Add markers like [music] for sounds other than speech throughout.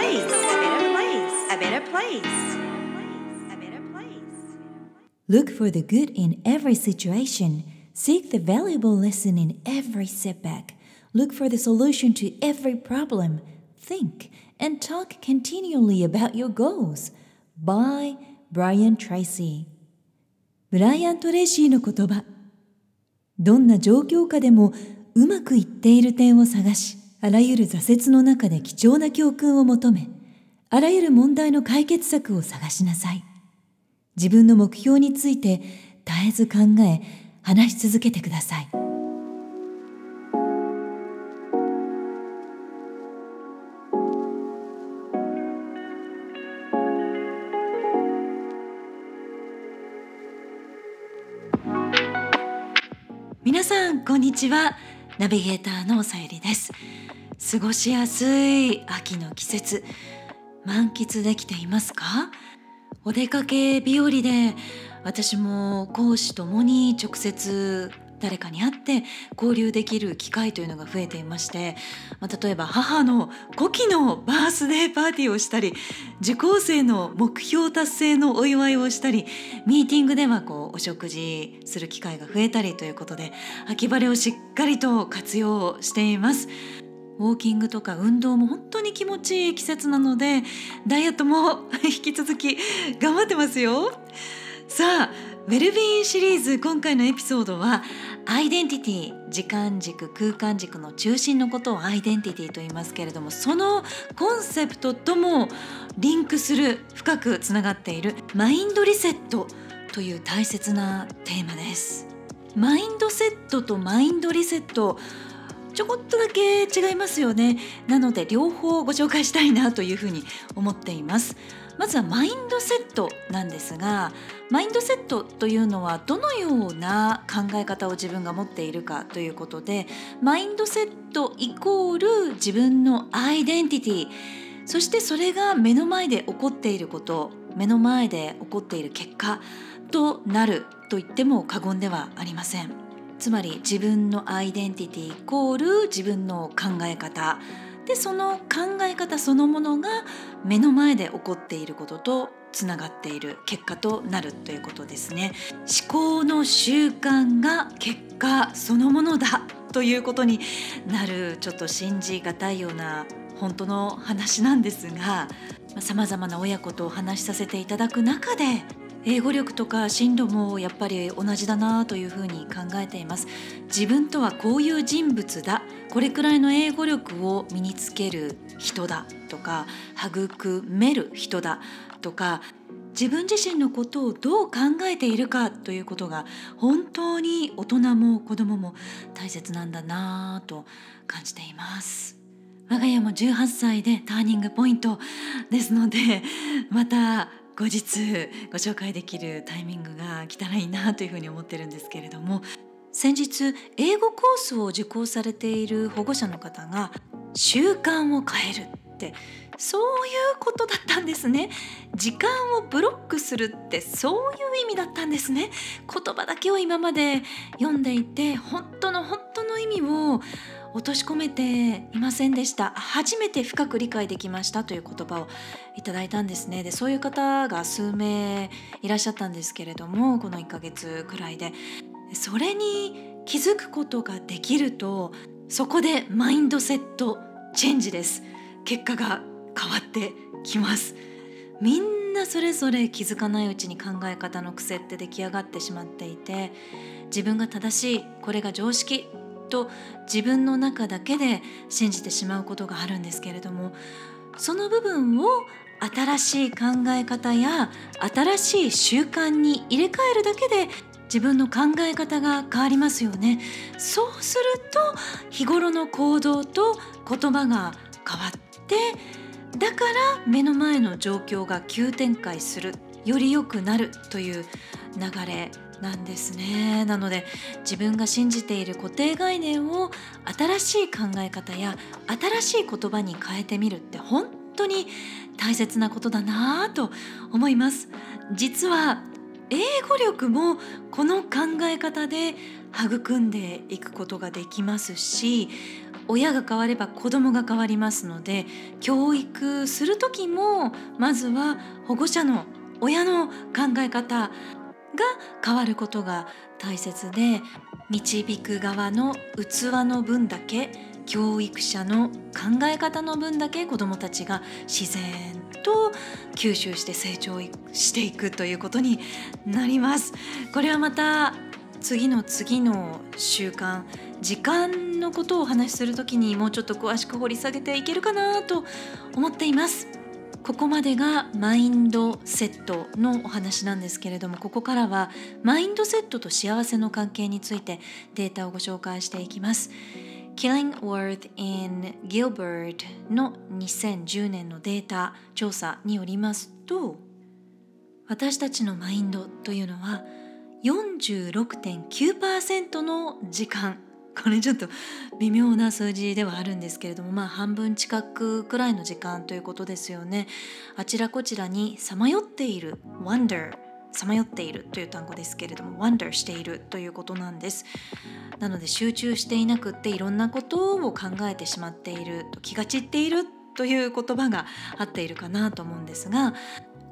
place. A better place. A better place. A better place. Look for the good in every situation. Seek the valuable lesson in every setback. Look for the solution to every problem. Think and talk continually about your goals. By Brian Tracy ブライアン・トレイシーの言葉どんな状況下でもうまくいっている点を探し あらゆる挫折の中で貴重な教訓を求めあらゆる問題の解決策を探しなさい。自分の目標について絶えず考え話し続けてください。皆さんこんにちは。ナビゲーターのさゆりです。過ごしやすい秋の季節満喫できていますか？お出かけ日和で私も講師ともに直接誰かに会って交流できる機会というのが増えていまして、まあ、例えば母の5期のバースデーパーティーをしたり受講生の目標達成のお祝いをしたりミーティングではこうお食事する機会が増えたりということで秋晴れをしっかりと活用しています。ウォーキングとか運動も本当に気持ちいい季節なのでダイエットも引き続き頑張ってますよさあウェルビーンシリーズ今回のエピソードはアイデンティティ時間軸空間軸の中心のことをアイデンティティと言いますけれどもそのコンセプトともリンクする深くつながっているマインドリセットという大切なテーマです。マインドセットとマインドリセットちょこっとだけ違いますよね。なので両方ご紹介したいなというふうに思っています。まずはマインドセットなんですがマインドセットというのはどのような考え方を自分が持っているかということでマインドセットイコール自分のアイデンティティそしてそれが目の前で起こっていること目の前で起こっている結果となると言っても過言ではありません。つまり自分のアイデンティティイコール自分の考え方。でその考え方そのものが目の前で起こっていることとつながっている結果となるということですね。思考の習慣が結果そのものだということになるちょっと信じがたいような本当の話なんですがさまざ、まな親子とお話しさせていただく中で英語力とか進路もやっぱり同じだなというふうに考えています。自分とはこういう人物だ。これくらいの英語力を身につける人だとか育める人だとか自分自身のことをどう考えているかということが本当に大人も子供も大切なんだなと感じています。我が家も18歳でターニングポイントですので [laughs] また後日ご紹介できるタイミングが来たらいいなというふうに思ってるんですけれども。先日英語コースを受講されている保護者の方が習慣を変えるってそういうことだったんですね。時間をブロックするってそういう意味だったんですね。言葉だけを今まで読んでいて本当の本当の意味を落とし込めていませんでした。初めて深く理解できましたという言葉をいただいたんですね。でそういう方が数名いらっしゃったんですけれどもこの1ヶ月くらいで。それに気づくことができるとそこでマインドセットチェンジです。結果が変わってきます。みんなそれぞれ気づかないうちに考え方の癖って出来上がってしまっていて自分が正しいこれが常識と自分の中だけで信じてしまうことがあるんですけれどもその部分を新しい考え方や新しい習慣に入れ替えるだけで自分の考え方が変わりますよね。そうすると日頃の行動と言葉が変わってだから目の前の状況が急展開するより良くなるという流れなんですね。なので自分が信じている固定概念を新しい考え方や新しい言葉に変えてみるって本当に大切なことだなぁと思います。実は英語力もこの考え方で育んでいくことができますし親が変われば子供が変わりますので教育する時もまずは保護者の親の考え方が変わることが大切で導く側の器の分だけ教育者の考え方の分だけ子どもたちが自然と吸収して成長していくということになります。これはまた次の次の習慣時間のことをお話しする時にもうちょっと詳しく掘り下げていけるかなと思っています。ここまでがマインドセットのお話なんですけれどもここからはマインドセットと幸せの関係についてデータをご紹介していきます。Killingworth in Gilbert の2010年のデータ調査によりますと私たちのマインドというのは46.9%の時間。これちょっと微妙な数字ではあるんですけれどもまあ半分近くくらいの時間ということですよね。あちらこちらにさまよっている wonder さまよっているという単語ですけれども wonder しているということなんです。なので集中していなくっていろんなことを考えてしまっていると気が散っているという言葉が合っているかなと思うんですが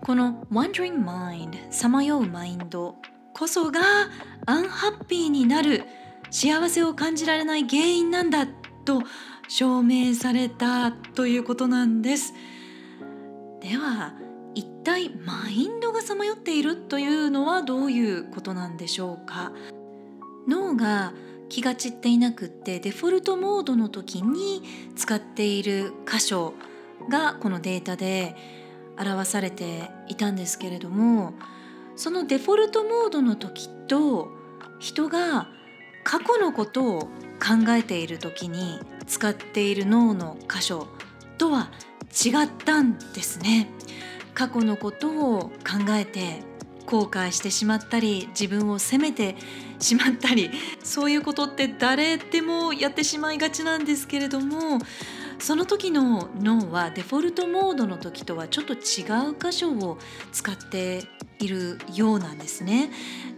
この wandering mind さまようマインドこそがアンハッピーになる幸せを感じられない原因なんだと証明されたということなんです。では体マインドがさまよっているというのはどういうことなんでしょうか？脳が気が散っていなくってデフォルトモードの時に使っている箇所がこのデータで表されていたんですけれどもそのデフォルトモードの時と人が過去のことを考えている時に使っている脳の箇所とは違ったんですね。過去のことを考えて後悔してしまったり自分を責めてしまったりそういうことって誰でもやってしまいがちなんですけれどもその時の脳はデフォルトモードの時とはちょっと違う箇所を使っているようなんですね。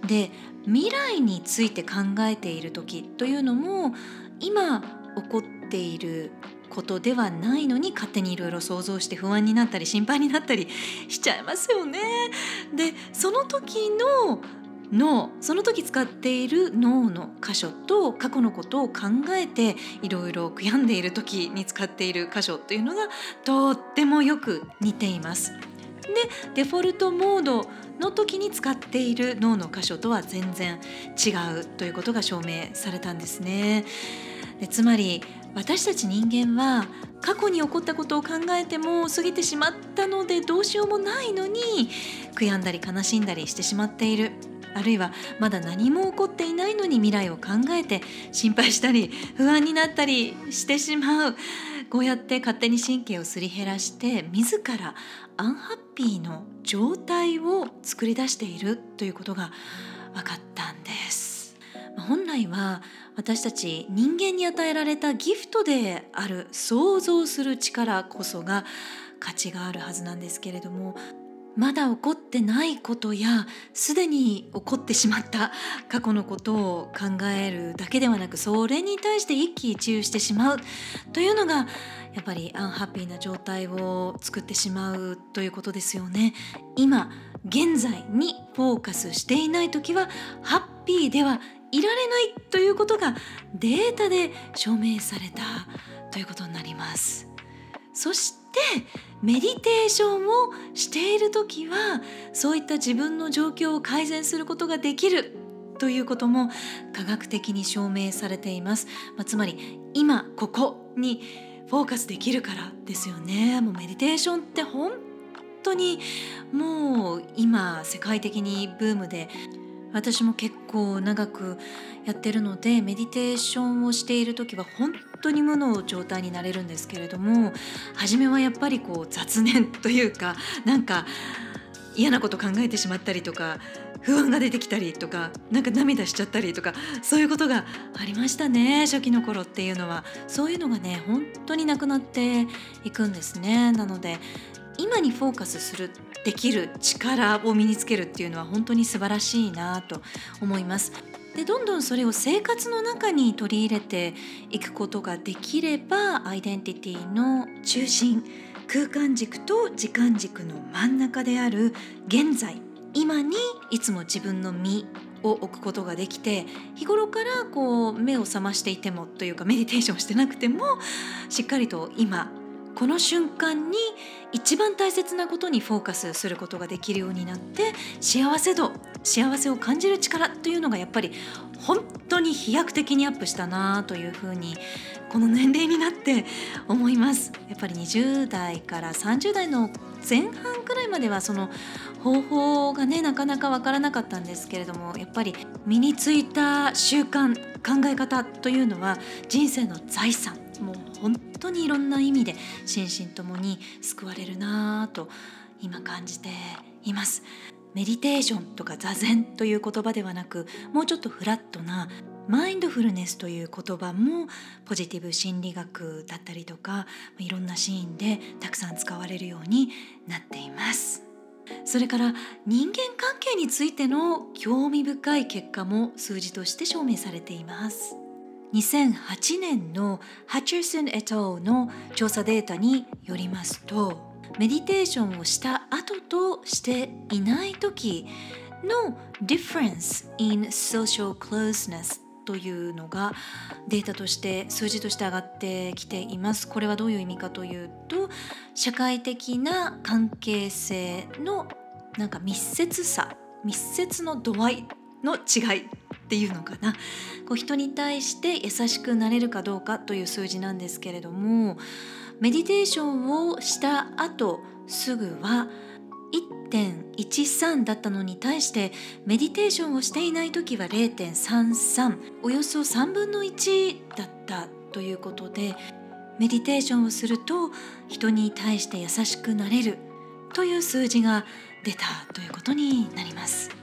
で未来について考えている時というのも今起こっていることではないのに勝手にいろいろ想像して不安になったり心配になったりしちゃいますよね。でその時の脳その時使っている脳の箇所と過去のことを考えていろいろ悔やんでいる時に使っている箇所というのがとってもよく似ています。でデフォルトモードの時に使っている脳の箇所とは全然違うということが証明されたんですね。でつまり私たち人間は過去に起こったことを考えても過ぎてしまったのでどうしようもないのに悔やんだり悲しんだりしてしまっているあるいはまだ何も起こっていないのに未来を考えて心配したり不安になったりしてしまうこうやって勝手に神経をすり減らして自らアンハッピーの状態を作り出しているということが分かったんです。本来は私たち人間に与えられたギフトである想像する力こそが価値があるはずなんですけれどもまだ起こってないことやすでに起こってしまった過去のことを考えるだけではなくそれに対して一喜一憂してしまうというのがやっぱりアンハッピーな状態を作ってしまうということですよね。今現在にフォーカスしていない時はハッピーではいられないということがデータで証明されたということになります。そしてメディテーションをしている時はそういった自分の状況を改善することができるということも科学的に証明されています、まあ、つまり今ここにフォーカスできるからですよねもうメディテーションって本当にもう今世界的にブームで私も結構長くやってるのでメディテーションをしている時は本当に無の状態になれるんですけれども初めはやっぱりこう雑念というかなんか嫌なこと考えてしまったりとか不安が出てきたりとかなんか涙しちゃったりとかそういうことがありましたね初期の頃っていうのは。そういうのがね本当になくなっていくんですね。なので今にフォーカスするできる力を身につけるっていうのは本当に素晴らしいなと思います。でどんどんそれを生活の中に取り入れていくことができればアイデンティティの中心空間軸と時間軸の真ん中である現在今にいつも自分の身を置くことができて日頃からこう目を覚ましていてもというかメディテーションしてなくてもしっかりと今この瞬間に一番大切なことにフォーカスすることができるようになって幸せ度幸せを感じる力というのがやっぱり本当に飛躍的にアップしたなというふうにこの年齢になって [laughs] 思います。やっぱり20代から30代の前半くらいまではその方法がねなかなかわからなかったんですけれどもやっぱり身についた習慣考え方というのは人生の財産本当にいろんな意味で心身ともに救われるなぁと今感じています。メディテーションとか座禅という言葉ではなくもうちょっとフラットなマインドフルネスという言葉もポジティブ心理学だったりとかいろんなシーンでたくさん使われるようになっていますそれから人間関係についての興味深い結果も数字として証明されています2008年のハチェルソン・エトーの調査データによりますとメディテーションをした後としていない時の difference in social closeness というのがデータとして数字として上がってきています。これはどういう意味かというと社会的な関係性のなんか密接さ密接の度合いの違い。っていうのかな。こう人に対して優しくなれるかどうかという数字なんですけれどもメディテーションをした後すぐは1.13だったのに対してメディテーションをしていない時は0.33およそ3分の1だったということでメディテーションをすると人に対して優しくなれるという数字が出たということになります。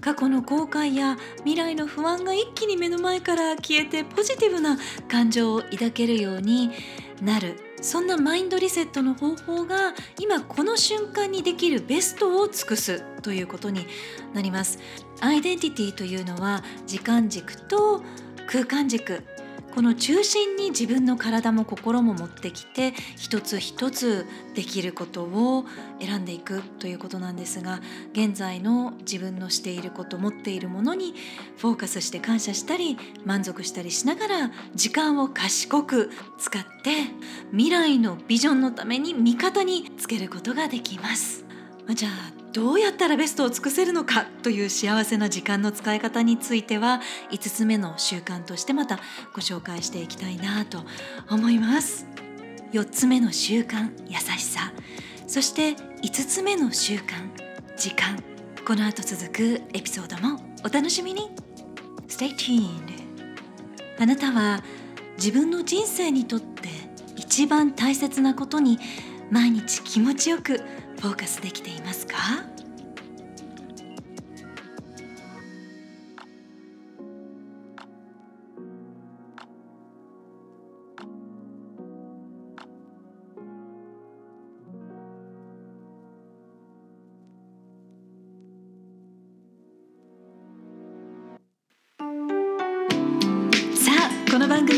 過去の後悔や未来の不安が一気に目の前から消えてポジティブな感情を抱けるようになる。そんなマインドリセットの方法が今この瞬間にできるベストを尽くすということになります。アイデンティティというのは時間軸と空間軸。この中心に自分の体も心も持ってきて一つ一つできることを選んでいくということなんですが現在の自分のしていること持っているものにフォーカスして感謝したり満足したりしながら時間を賢く使って未来のビジョンのために味方につけることができます。あじゃあどうやったらベストを尽くせるのかという幸せな時間の使い方については5つ目の習慣としてまたご紹介していきたいなと思います。4つ目の習慣優しさ。そして5つ目の習慣時間。この後続くエピソードもお楽しみに。Stay tuned あなたは自分の人生にとって一番大切なことに毎日気持ちよくフォーカスできていますか？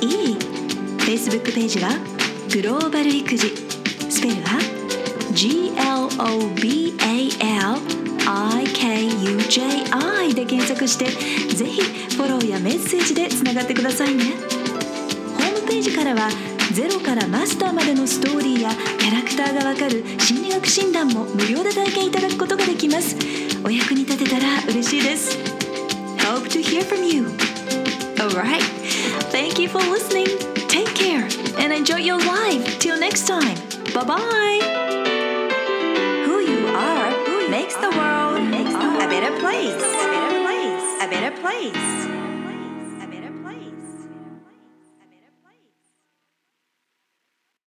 e Facebook ページはグローバル育児。スペルは GLOBALIKUJI で検索してぜひフォローやメッセージでつながってくださいね。ホームページからはゼロからマスターまでのストーリーやキャラクターがわかる心理学診断も無料で体験いただくことができます。お役に立てたら嬉しいです。Hope to hear from you. Alright, thank you for listening. Take care and enjoy your life. Till next time. Bye bye. Who you are makes the world a better place. A better place. A better place.